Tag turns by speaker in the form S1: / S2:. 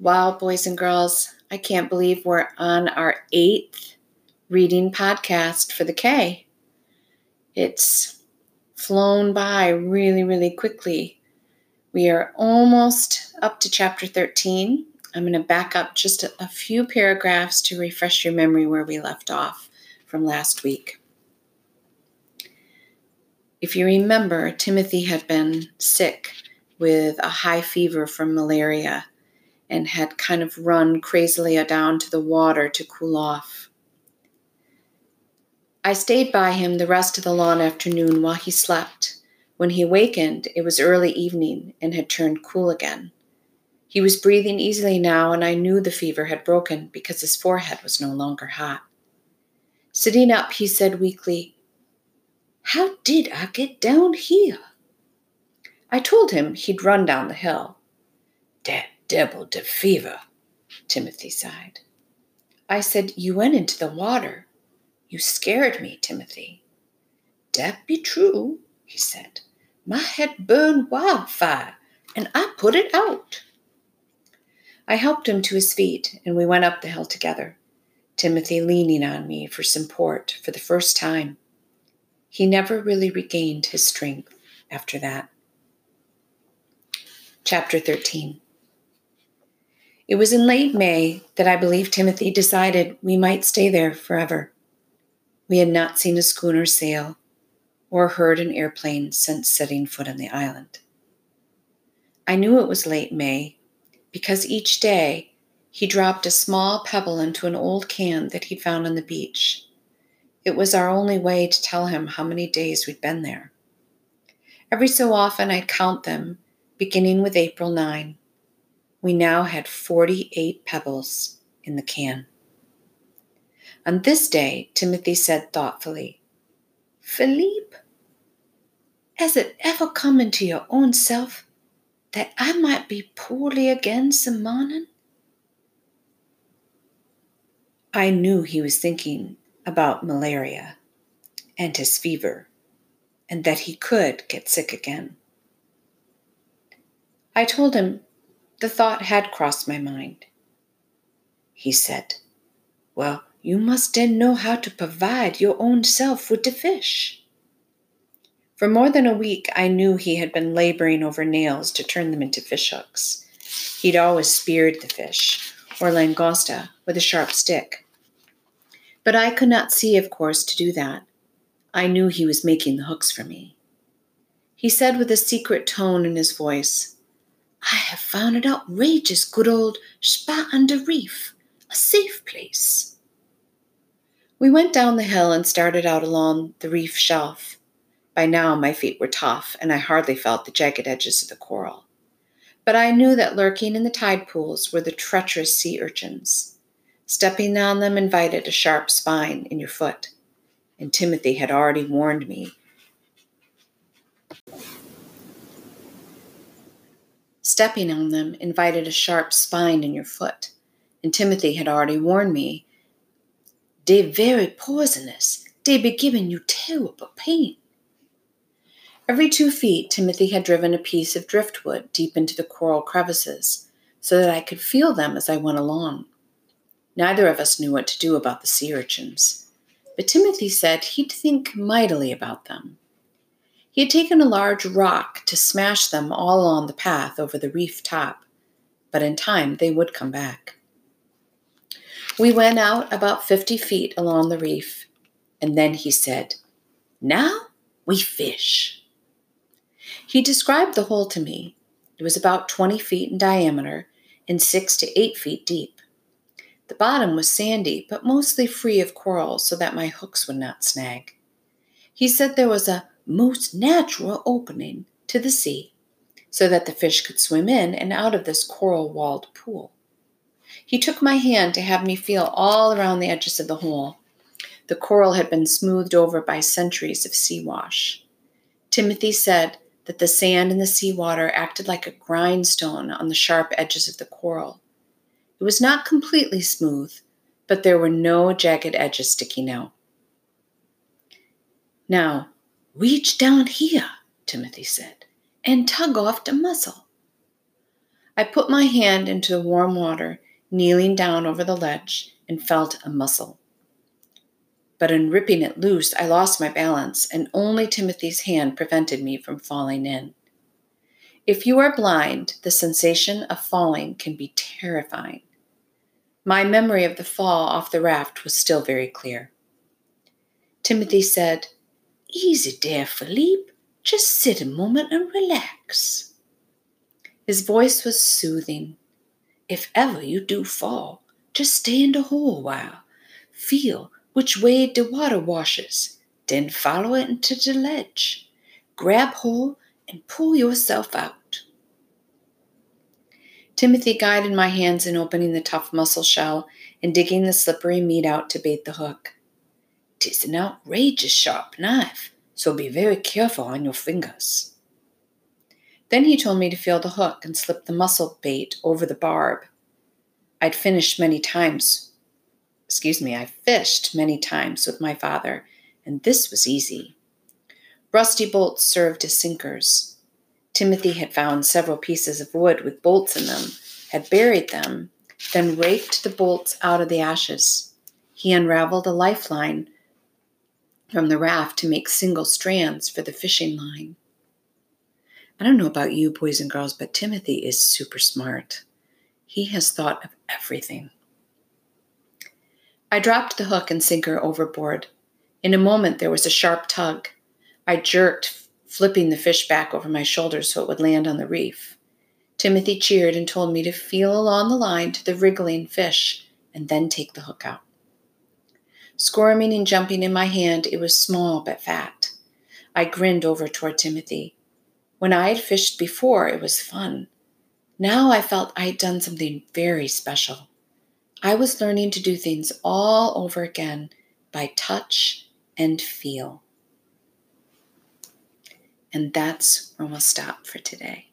S1: Wow, boys and girls, I can't believe we're on our eighth reading podcast for the Cay. It's flown by really, really quickly. We are almost up to chapter 13. I'm going to back up just a, few paragraphs to refresh your memory where we left off from last week. If you remember, Timothy had been sick with a high fever from malaria and had kind of run crazily down to the water to cool off. I stayed by him the rest of the long afternoon while he slept. When he awakened, it was early evening and had turned cool again. He was breathing easily now, and I knew the fever had broken because his forehead was no longer hot. Sitting up, he said weakly, How did I get down here? I told him he'd run down the hill.
S2: That devil de fever, Timothy sighed.
S1: I said, You went into the water. You scared me, Timothy.
S2: Dat be true, he said. My head burned wildfire, and I put it out.
S1: I helped him to his feet, and we went up the hill together, Timothy leaning on me for support for the first time. He never really regained his strength after that. Chapter 13 It was in late May that I believe Timothy decided we might stay there forever. We had not seen a schooner sail or heard an airplane since setting foot on the island. I knew it was late May because each day he dropped a small pebble into an old can that he'd found on the beach. It was our only way to tell him how many days we'd been there. Every so often I'd count them beginning with April 9. We now had 48 pebbles in the can. On this day, Timothy said thoughtfully,
S2: Philippe, has it ever come into your own self that I might be poorly again some morning?
S1: I knew he was thinking about malaria and his fever, and that he could get sick again. I told him the thought had crossed my mind.
S2: He said, Well, you must then know how to provide your own self with the fish.
S1: For more than a week, I knew he had been laboring over nails to turn them into fish hooks. He'd always speared the fish, or langosta, with a sharp stick. But I could not see, of course, to do that. I knew he was making the hooks for me. He said with a secret tone in his voice,
S2: I have found an outrageous good old on the reef, a safe place.
S1: We went down the hill and started out along the reef shelf. By now my feet were tough, and I hardly felt the jagged edges of the coral. But I knew that lurking in the tide pools were the treacherous sea urchins. Stepping on them invited a sharp spine in your foot, and Timothy had already warned me Stepping on them invited a sharp spine in your foot, and Timothy had already warned me.
S2: They very poisonous. They be giving you terrible pain.
S1: Every two feet, Timothy had driven a piece of driftwood deep into the coral crevices, so that I could feel them as I went along. Neither of us knew what to do about the sea urchins, but Timothy said he'd think mightily about them. He had taken a large rock to smash them all along the path over the reef top, but in time they would come back. We went out about fifty feet along the reef, and then he said, Now we fish. He described the hole to me. It was about 20 feet in diameter and six to eight feet deep. The bottom was sandy, but mostly free of coral so that my hooks would not snag. He said there was a most natural opening to the sea so that the fish could swim in and out of this coral walled pool. He took my hand to have me feel all around the edges of the hole. The coral had been smoothed over by centuries of sea wash. Timothy said that the sand in the seawater acted like a grindstone on the sharp edges of the coral. It was not completely smooth, but there were no jagged edges sticking out.
S2: Now, Reach down here, Timothy said, and tug off the mussel.
S1: I put my hand into the warm water, kneeling down over the ledge, and felt a mussel. But in ripping it loose, I lost my balance, and only Timothy's hand prevented me from falling in. If you are blind, the sensation of falling can be terrifying. My memory of the fall off the raft was still very clear. Timothy said, Easy dear Philippe. Just sit a moment and relax. His voice was soothing. If ever you do fall, just stay in the hole a while. Feel which way the water washes, then follow it into the ledge. Grab hold and pull yourself out. Timothy guided my hands in opening the tough mussel shell and digging the slippery meat out to bait the hook. Tis an outrageous sharp knife, so be very careful on your fingers. Then he told me to feel the hook and slip the mussel bait over the barb. I'd finished many times. Excuse me, I fished many times with my father, and this was easy. Rusty bolts served as sinkers. Timothy had found several pieces of wood with bolts in them, had buried them, then raked the bolts out of the ashes. He unraveled a lifeline from the raft to make single strands for the fishing line. I don't know about you, boys and girls, but Timothy is super smart. He has thought of everything. I dropped the hook and sinker overboard. In a moment, there was a sharp tug. I jerked, flipping the fish back over my shoulders so it would land on the reef. Timothy cheered and told me to feel along the line to the wriggling fish and then take the hook out. Squirming and jumping in my hand, it was small but fat. I grinned over toward Timothy. When I had fished before, it was fun. Now I felt I had done something very special. I was learning to do things all over again by touch and feel. And that's where we'll stop for today.